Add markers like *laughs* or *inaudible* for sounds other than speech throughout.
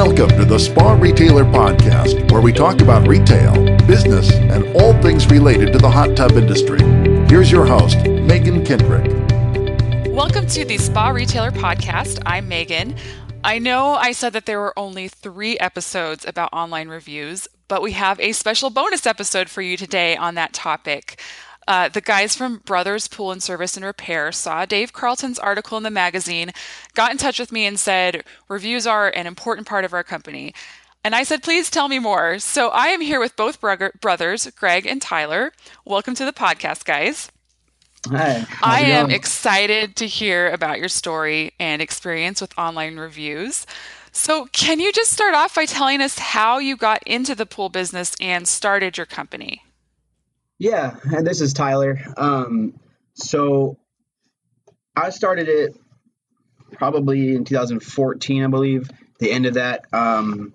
Welcome to the Spa Retailer Podcast, where we talk about retail, business, and all things related to the hot tub industry. Here's your host, Megan Kendrick. Welcome to the Spa Retailer Podcast. I'm Megan. I know I said that there were only three episodes about online reviews, but we have a special bonus episode for you today on that topic. Uh, the guys from Brothers Pool and Service and Repair saw Dave Carlton's article in the magazine, got in touch with me, and said, Reviews are an important part of our company. And I said, Please tell me more. So I am here with both bro- brothers, Greg and Tyler. Welcome to the podcast, guys. Hi. I am going? excited to hear about your story and experience with online reviews. So, can you just start off by telling us how you got into the pool business and started your company? Yeah, and this is Tyler. Um, so I started it probably in 2014, I believe. The end of that, um,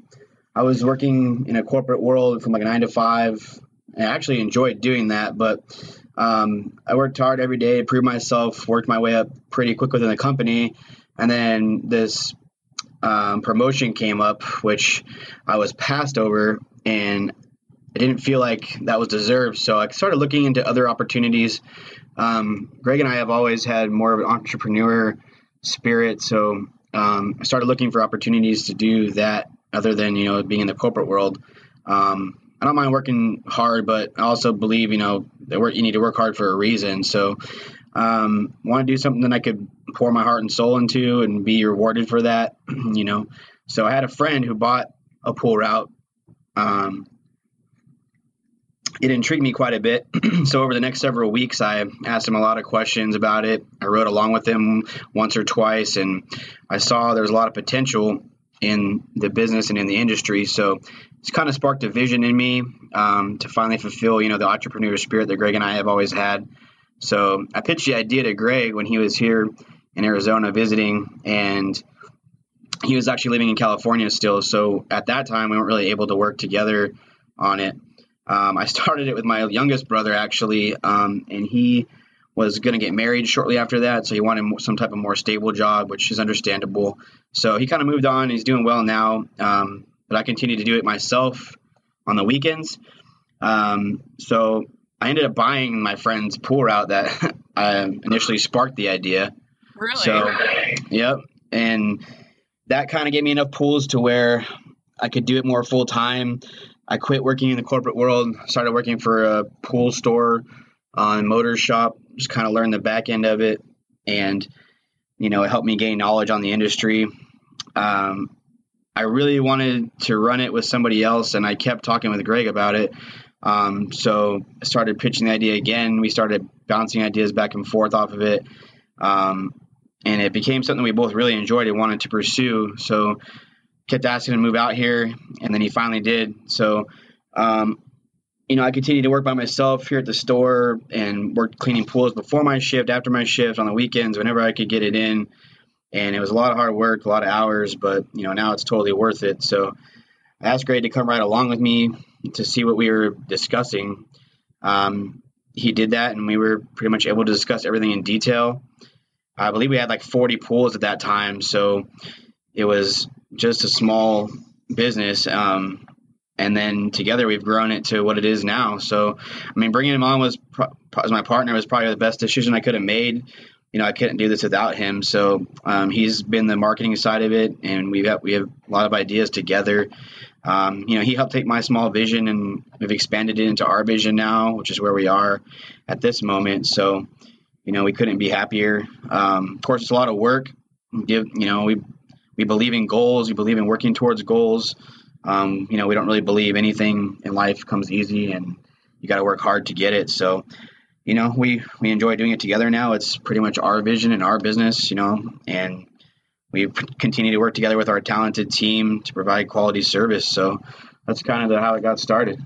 I was working in a corporate world from like a nine to five. I actually enjoyed doing that, but um, I worked hard every day, proved myself, worked my way up pretty quick within the company, and then this um, promotion came up, which I was passed over, and I didn't feel like that was deserved. So I started looking into other opportunities. Um, Greg and I have always had more of an entrepreneur spirit. So um, I started looking for opportunities to do that other than, you know, being in the corporate world. Um, I don't mind working hard, but I also believe, you know, that you need to work hard for a reason. So um, want to do something that I could pour my heart and soul into and be rewarded for that, *clears throat* you know. So I had a friend who bought a pool route um, it intrigued me quite a bit. *clears throat* so over the next several weeks, I asked him a lot of questions about it. I rode along with him once or twice, and I saw there's a lot of potential in the business and in the industry. So it's kind of sparked a vision in me um, to finally fulfill, you know, the entrepreneur spirit that Greg and I have always had. So I pitched the idea to Greg when he was here in Arizona visiting, and he was actually living in California still. So at that time, we weren't really able to work together on it. Um, I *laughs* started it with my youngest brother actually, um, and he was going to get married shortly after that, so he wanted some type of more stable job, which is understandable. So he kind of moved on. He's doing well now, um, but I continue to do it myself on the weekends. Um, so I ended up buying my friend's pool route that *laughs* initially sparked the idea. Really? So, yep, and that kind of gave me enough pools to where I could do it more full time. I quit working in the corporate world, started working for a pool store on motor shop, just kind of learned the back end of it. And, you know, it helped me gain knowledge on the industry. Um, I really wanted to run it with somebody else, and I kept talking with Greg about it. Um, so I started pitching the idea again. We started bouncing ideas back and forth off of it. Um, and it became something we both really enjoyed and wanted to pursue. So kept asking him to move out here, and then he finally did. So, um, you know, I continued to work by myself here at the store and worked cleaning pools before my shift, after my shift, on the weekends, whenever I could get it in. And it was a lot of hard work, a lot of hours, but you know, now it's totally worth it. So I asked Greg to come right along with me to see what we were discussing. Um, he did that, and we were pretty much able to discuss everything in detail. I believe we had like 40 pools at that time, so it was just a small business. Um, and then together we've grown it to what it is now. So, I mean, bringing him on was as my partner was probably the best decision I could have made. You know, I couldn't do this without him. So um, he's been the marketing side of it, and we've got, we have a lot of ideas together. Um, you know, he helped take my small vision, and we've expanded it into our vision now, which is where we are at this moment. So, you know, we couldn't be happier. Um, of course, it's a lot of work. Give you know, we we believe in goals. We believe in working towards goals. Um, you know, we don't really believe anything in life comes easy, and you got to work hard to get it. So, you know, we we enjoy doing it together now. It's pretty much our vision and our business, you know, and we continue to work together with our talented team to provide quality service. So that's kind of the, how it got started.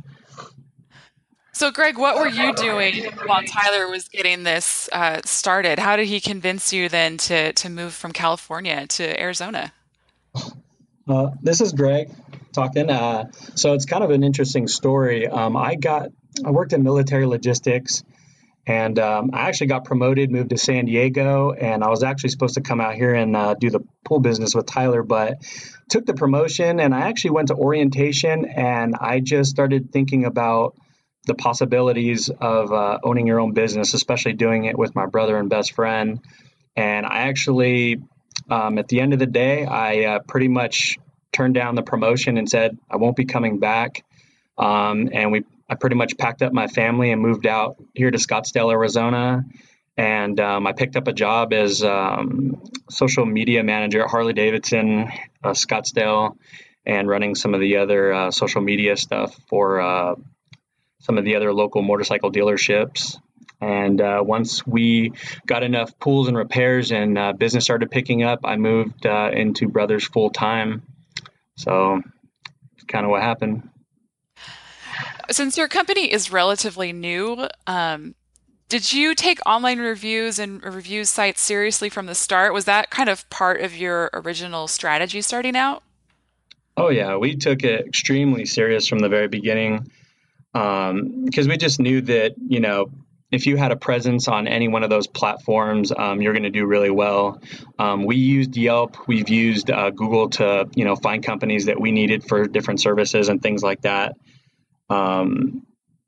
So, Greg, what were you doing while Tyler was getting this uh, started? How did he convince you then to to move from California to Arizona? Uh, this is Greg talking. Uh, so it's kind of an interesting story. Um, I got I worked in military logistics, And um, I actually got promoted, moved to San Diego, and I was actually supposed to come out here and uh, do the pool business with Tyler, but took the promotion and I actually went to orientation and I just started thinking about the possibilities of uh, owning your own business, especially doing it with my brother and best friend. And I actually, um, at the end of the day, I uh, pretty much turned down the promotion and said I won't be coming back. Um, and we I pretty much packed up my family and moved out here to Scottsdale, Arizona. And um, I picked up a job as um, social media manager at Harley Davidson, uh, Scottsdale, and running some of the other uh, social media stuff for uh, some of the other local motorcycle dealerships. And uh, once we got enough pools and repairs and uh, business started picking up, I moved uh, into Brothers full time. So, kind of what happened since your company is relatively new, um, did you take online reviews and review sites seriously from the start? Was that kind of part of your original strategy starting out? Oh yeah, we took it extremely serious from the very beginning because um, we just knew that you know if you had a presence on any one of those platforms, um, you're going to do really well. Um, we used Yelp. We've used uh, Google to you know find companies that we needed for different services and things like that um,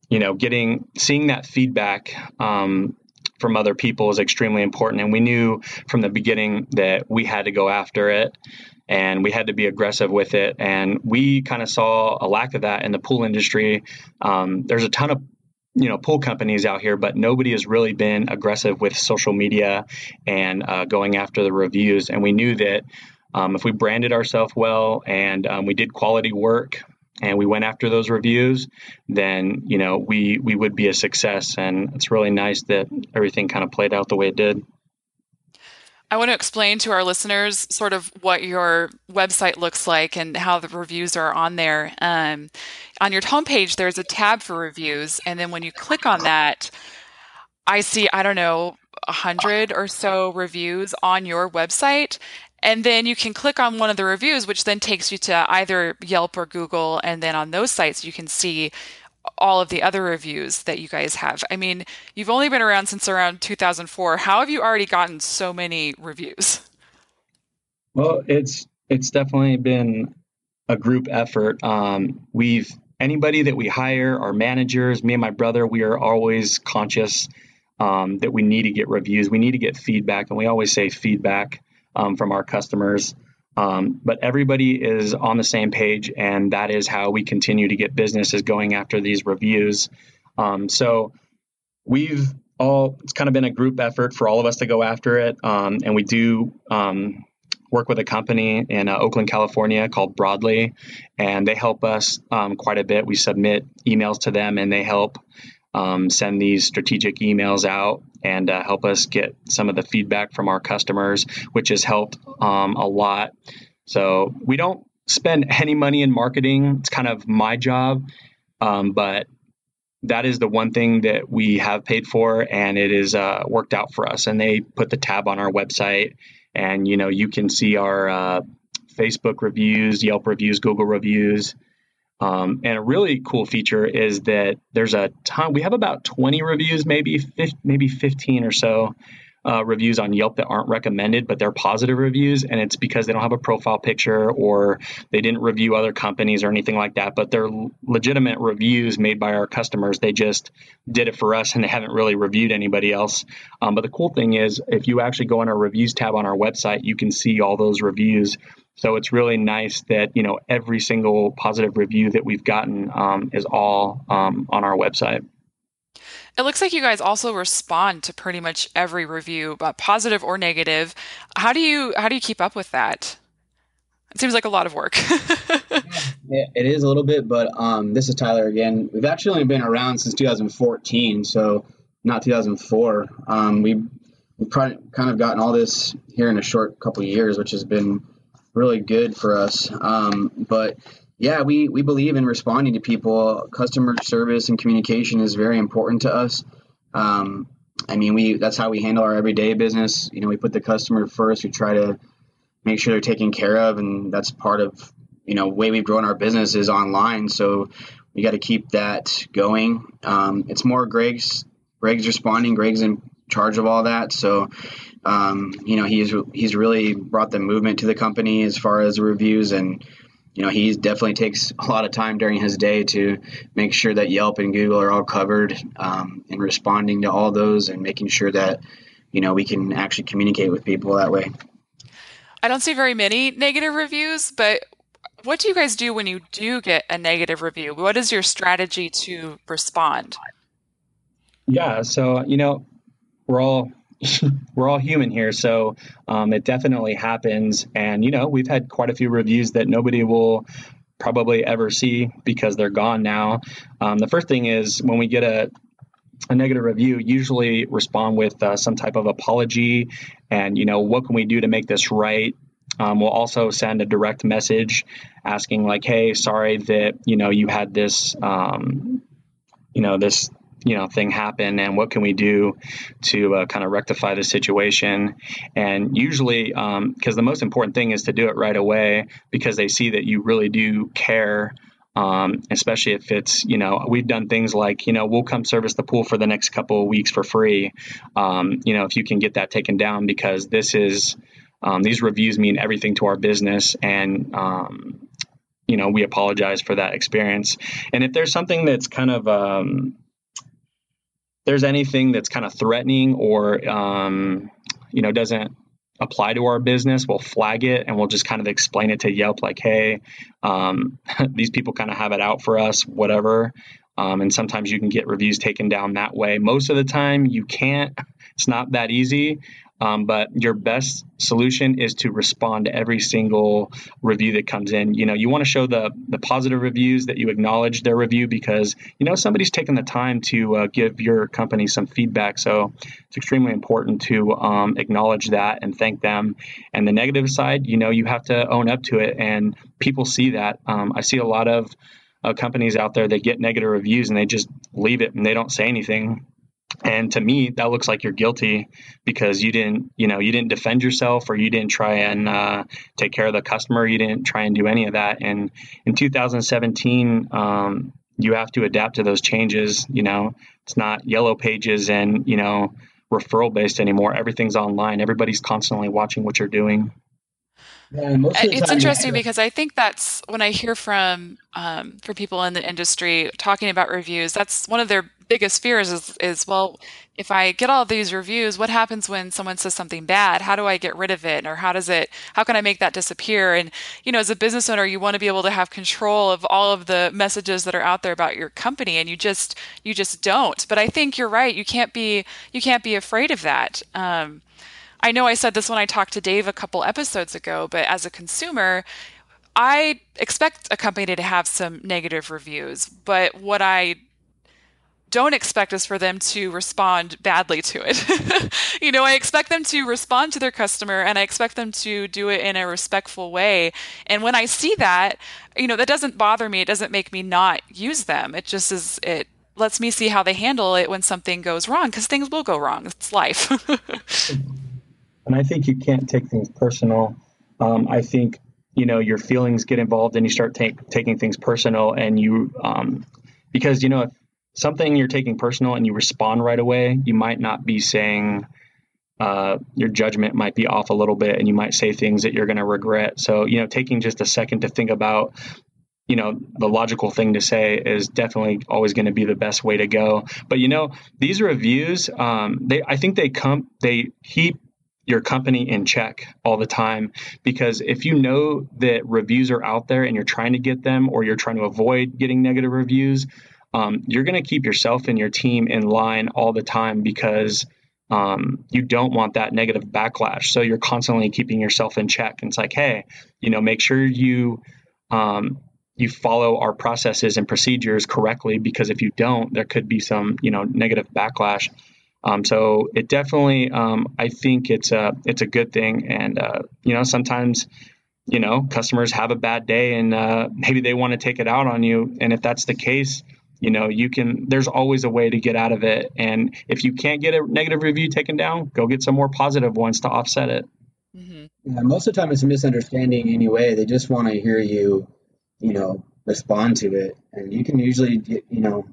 you know, getting seeing that feedback um, from other people is extremely important. And we knew from the beginning that we had to go after it and we had to be aggressive with it. And we kind of saw a lack of that in the pool industry. Um, there's a ton of you know pool companies out here, but nobody has really been aggressive with social media and uh, going after the reviews. And we knew that um, if we branded ourselves well and um, we did quality work, and we went after those reviews, then you know we we would be a success. And it's really nice that everything kind of played out the way it did. I want to explain to our listeners sort of what your website looks like and how the reviews are on there. Um, on your homepage, there's a tab for reviews, and then when you click on that, I see I don't know a hundred or so reviews on your website, and then you can click on one of the reviews, which then takes you to either Yelp or Google. And then on those sites, you can see all of the other reviews that you guys have. I mean, you've only been around since around 2004. How have you already gotten so many reviews? Well, it's it's definitely been a group effort. Um, we've anybody that we hire, our managers, me and my brother, we are always conscious um, that we need to get reviews. We need to get feedback, and we always say feedback um, from our customers. Um, but everybody is on the same page, and that is how we continue to get businesses going after these reviews. Um, so we've all it's kind of been a group effort for all of us to go after it, um, and we do um, work with a company in uh, Oakland, California called Broadly, and they help us um, quite a bit. We submit emails to them, and they help um, send these strategic emails out and uh, help us get some of the feedback from our customers, which has helped um, a lot. So we don't spend any money in marketing. It's kind of my job, um, but that is the one thing that we have paid for, and it is uh, worked out for us. And they put the tab on our website, and you know you can see our uh, Facebook reviews, Yelp reviews, Google reviews. Um, and a really cool feature is that there's a ton. We have about 20 reviews, maybe 50, maybe 15 or so uh, reviews on Yelp that aren't recommended, but they're positive reviews, and it's because they don't have a profile picture or they didn't review other companies or anything like that. But they're legitimate reviews made by our customers. They just did it for us, and they haven't really reviewed anybody else. Um, but the cool thing is, if you actually go on our reviews tab on our website, you can see all those reviews so it's really nice that you know every single positive review that we've gotten um, is all um, on our website. It looks like you guys also respond to pretty much every review, but positive or negative. How do you how do you keep up with that? It seems like a lot of work. *laughs* yeah, it is a little bit, but um, this is Tyler again. We've actually only been around since 2014, so not 2004. Um, we we've kind of gotten all this here in a short couple years, which has been really good for us. Um, but yeah, we, we believe in responding to people. Customer service and communication is very important to us. Um, I mean, we that's how we handle our everyday business. You know, we put the customer first. We try to make sure they're taken care of, and that's part of you know way we've grown our business is online. So we got to keep that going. Um, it's more Greg's Greg's responding. Greg's in charge of all that. So, um, you know, he's he's really brought the movement to the company as far as reviews, and you know, he definitely takes a lot of time during his day to make sure that Yelp and Google are all covered um, and responding to all those, and making sure that you know we can actually communicate with people that way. I don't see very many negative reviews, but what do you guys do when you do get a negative review? What is your strategy to respond? Yeah, so you know, we're all *laughs* we're all human here, so um, it definitely happens. And you know, we've had quite a few reviews that nobody will probably ever see because they're gone now. Um, the first thing is when we get a a negative review, usually respond with uh, some type of apology and you know what can we do to make this right um, we'll also send a direct message asking like, "Hey, sorry that you know you had this, um, you know this." You know thing happen and what can we do to uh, kind of rectify the situation and usually because um, the most important thing is to do it right away because they see that you really do care um, especially if it's you know we've done things like you know we'll come service the pool for the next couple of weeks for free um, you know if you can get that taken down because this is um, these reviews mean everything to our business, and um, you know we apologize for that experience. And if there's something that's kind of um, there's anything that's kind of threatening or um, you know doesn't apply to our business, we'll flag it and we'll just kind of explain it to Yelp like, hey, um, *laughs* these people kind of have it out for us, whatever. Um, and sometimes you can get reviews taken down that way. Most of the time, you can't. *laughs* It's not that easy. Um, but your best solution is to respond to every single review that comes in. You know, you want to show the the positive reviews that you acknowledge their review because you know somebody's taken the time to uh, give your company some feedback. So it's extremely important to um, acknowledge that and thank them. And the negative side, you know, you have to own up to it, and people see that. Um, I see a lot of uh, companies out there that get negative reviews and they just leave it and they don't say anything and to me that looks like you're guilty because you didn't you know you didn't defend yourself or you didn't try and uh, take care of the customer. You didn't try and do any of that. And in 2017 um, you have to adapt to those changes. You know it's not yellow pages and you know referral based anymore. Everything's online. Everybody's constantly watching what you're doing. Yeah, it's interesting because I think that's when I hear from um, from people in the industry talking about reviews. That's one of their biggest fears is is well, if I get all these reviews, what happens when someone says something bad? How do I get rid of it, or how does it? How can I make that disappear? And you know, as a business owner, you want to be able to have control of all of the messages that are out there about your company, and you just you just don't. But I think you're right. You can't be you can't be afraid of that. Um, I know I said this when I talked to Dave a couple episodes ago, but as a consumer, I expect a company to have some negative reviews, but what I don't expect is for them to respond badly to it. *laughs* you know, I expect them to respond to their customer and I expect them to do it in a respectful way. And when I see that, you know, that doesn't bother me. It doesn't make me not use them. It just is, it lets me see how they handle it when something goes wrong because things will go wrong. It's life. *laughs* And I think you can't take things personal. Um, I think you know your feelings get involved and you start take, taking things personal and you um, because you know if something you're taking personal and you respond right away you might not be saying uh, your judgment might be off a little bit and you might say things that you're going to regret. So you know taking just a second to think about you know the logical thing to say is definitely always going to be the best way to go. But you know these reviews um, they i think they come they keep your company in check all the time because if you know that reviews are out there and you're trying to get them or you're trying to avoid getting negative reviews um, you're going to keep yourself and your team in line all the time because um, you don't want that negative backlash. So you're constantly keeping yourself in check. And it's like hey you know make sure you um, you follow our processes and procedures correctly because if you don't there could be some you know negative backlash. Um, so it definitely, um, I think it's a it's a good thing, and uh, you know sometimes you know customers have a bad day and uh, maybe they want to take it out on you, and if that's the case, you know you can. There's always a way to get out of it, and if you can't get a negative review taken down, go get some more positive ones to offset it. Mm-hmm. Yeah, most of the time it's a misunderstanding anyway. They just want to hear you, you know, respond to it, and you can usually get, you know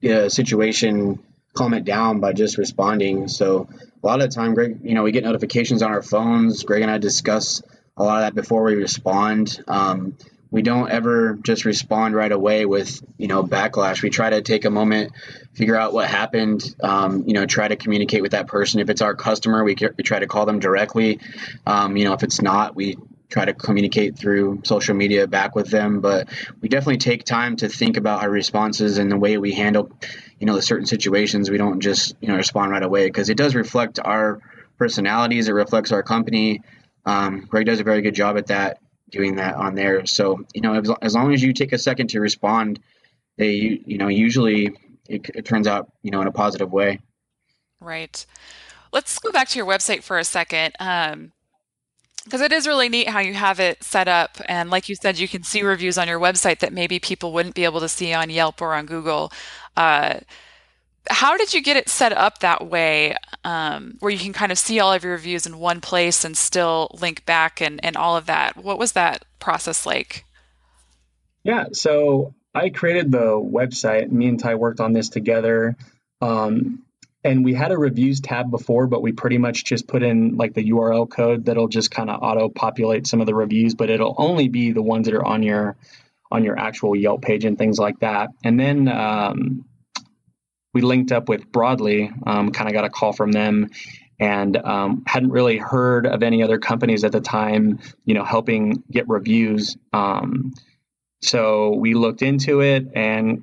get a situation calm it down by just responding. So a lot of the time, Greg, you know, we get notifications on our phones. Greg and I discuss a lot of that before we respond. Um, we don't ever just respond right away with you know backlash. We try to take a moment figure out what happened um, you know try to communicate with that person. If it's our customer we, we try to call them directly. Um, you know if it's not we try to communicate through social media back with them. But we definitely take time to think about our responses and the way we handle you know the certain situations. We don't just you know respond right away because it does reflect our personalities. It reflects our company. Um, greg does a very good job at that doing that on there. So you know, as, as long as you take a second to respond, they you know usually it, it turns out you know in a positive way. Right. Let's go back to your website for a second. Um, because it is really neat how you have it set up. And like you said, you can see reviews on your website that maybe people wouldn't be able to see on Yelp or on Google. Uh, how did you get it set up that way um, where you can kind of see all of your reviews in one place and still link back and, and all of that? What was that process like? Yeah so i created the website. Me and ty worked on this together. Um, and we had a reviews tab before but we pretty much just put in like the url code that'll just kind of auto populate some of the reviews but it'll only be the ones that are on your on your actual yelp page and things like that. And then um, we linked up with Broadly, um, kind of got a call from them, and um, hadn't really heard of any other companies at the time, you know, helping get reviews. Um, so we looked into it and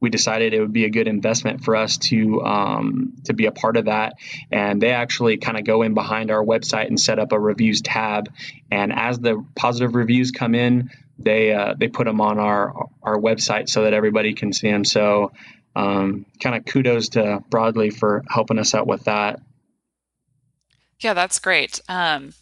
we decided it would be a good investment for us to um, to be a part of that. And they actually kind of go in behind our website and set up a reviews tab. And as the positive reviews come in, they uh, they put them on our our website so that everybody can see them. So um, kind of kudos to Broadly for helping us out with that. Yeah, that's great. Um,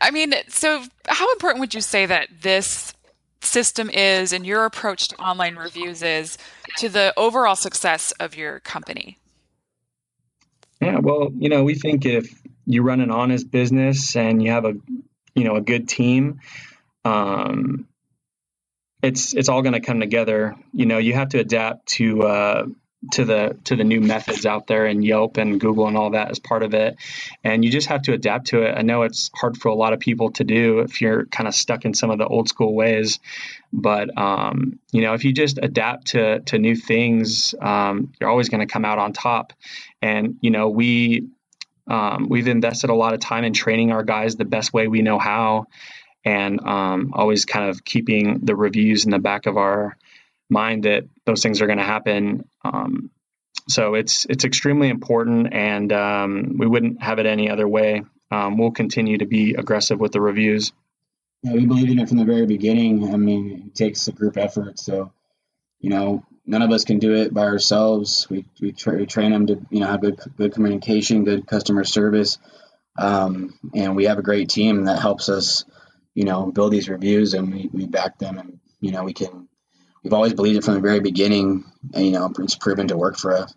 I mean, so how important would you say that this system is and your approach to online reviews is to the overall success of your company? Yeah, well, you know, we think if you run an honest business and you have a, you know, a good team, um, it's it's all going to come together. You know, you have to adapt to uh, to the to the new methods out there and Yelp and Google and all that as part of it, and you just have to adapt to it. I know it's hard for a lot of people to do if you're kind of stuck in some of the old school ways, but um, you know, if you just adapt to to new things, um, you're always going to come out on top. And you know, we um, we've invested a lot of time in training our guys the best way we know how and um, always kind of keeping the reviews in the back of our mind that those things are going to happen. Um, so it's it's extremely important, and um, we wouldn't have it any other way. Um, we'll continue to be aggressive with the reviews. Yeah, we believe in it from the very beginning. I mean, it takes a group effort. So, you know, none of us can do it by ourselves. We we, tra- we train them to you know have good good communication, good customer service, um, and we have a great team that helps us you know, build these reviews and we, we back them and, you know, we can, we've always believed it from the very beginning and, you know, it's proven to work for us.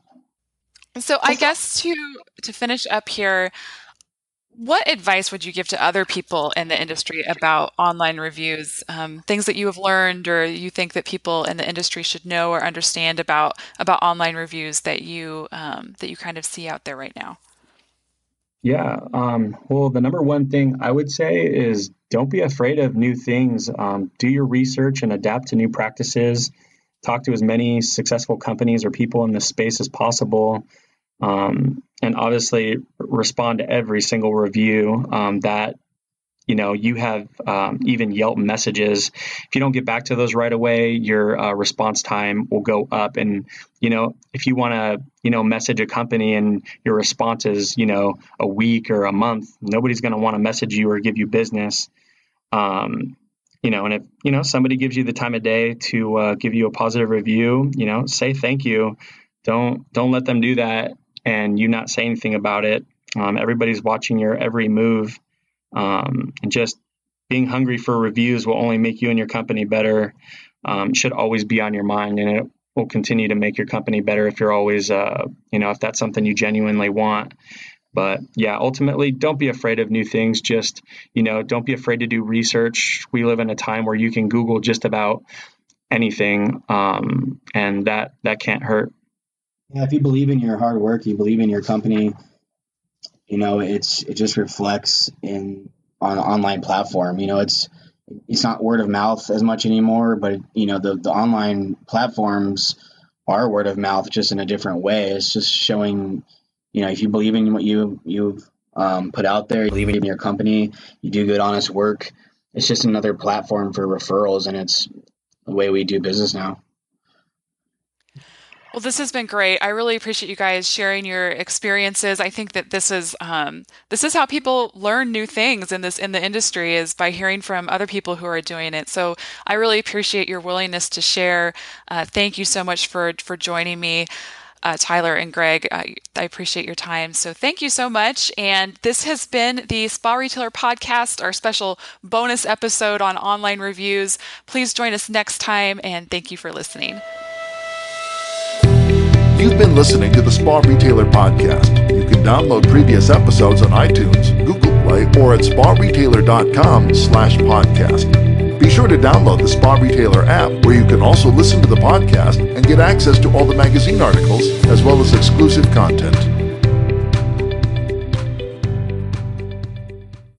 So I guess to, to finish up here, what advice would you give to other people in the industry about online reviews? Um, things that you have learned, or you think that people in the industry should know or understand about about online reviews that you um, that you kind of see out there right now? Yeah. Um, well, the number one thing I would say is don't be afraid of new things. Um, do your research and adapt to new practices. Talk to as many successful companies or people in this space as possible. Um, and obviously respond to every single review um, that you know you have um, even yelp messages. If you don't get back to those right away your uh, response time will go up. And you know if you want to you know message a company and your response is you know a week or a month nobody's going to want to message you or give you business. Um, you know and if you know somebody gives you the time of day to uh, give you a positive review you know say thank you. Don't don't let them do that and you not say anything about it. Um, everybody's watching your every move um, just being hungry for reviews will only make you and your company better. Um, should always be on your mind, and it will continue to make your company better if you're always, uh, you know, if that's something you genuinely want. But yeah, ultimately, don't be afraid of new things. Just, you know, don't be afraid to do research. We live in a time where you can Google just about anything, um, and that that can't hurt. Yeah, if you believe in your hard work, you believe in your company, you know, it's it just reflects in on an online platform. You know, it's it's not word of mouth as much anymore, but you know, the the online platforms are word of mouth just in a different way. It's just showing, you know, if you believe in what you you've um, put out there, you believe in your company, you do good, honest work. It's just another platform for referrals, and it's the way we do business now. Well, this has been great. I really appreciate you guys sharing your experiences. I think that this is um, this is how people learn new things in this in the industry is by hearing from other people who are doing it. So I really appreciate your willingness to share. Uh, thank you so much for for joining me. Uh, Tyler and Greg, I, I appreciate your time. So thank you so much. And this has been the Spa Retailer Podcast, our special bonus episode on online reviews. Please join us next time, and thank you for listening. You've been listening to the Spa Retailer Podcast. You can download previous episodes on iTunes, Google Play, or at sparetailer.com slash podcast. Be sure to download the Spa Retailer app where you can also listen to the podcast and get access to all the magazine articles as well as exclusive content.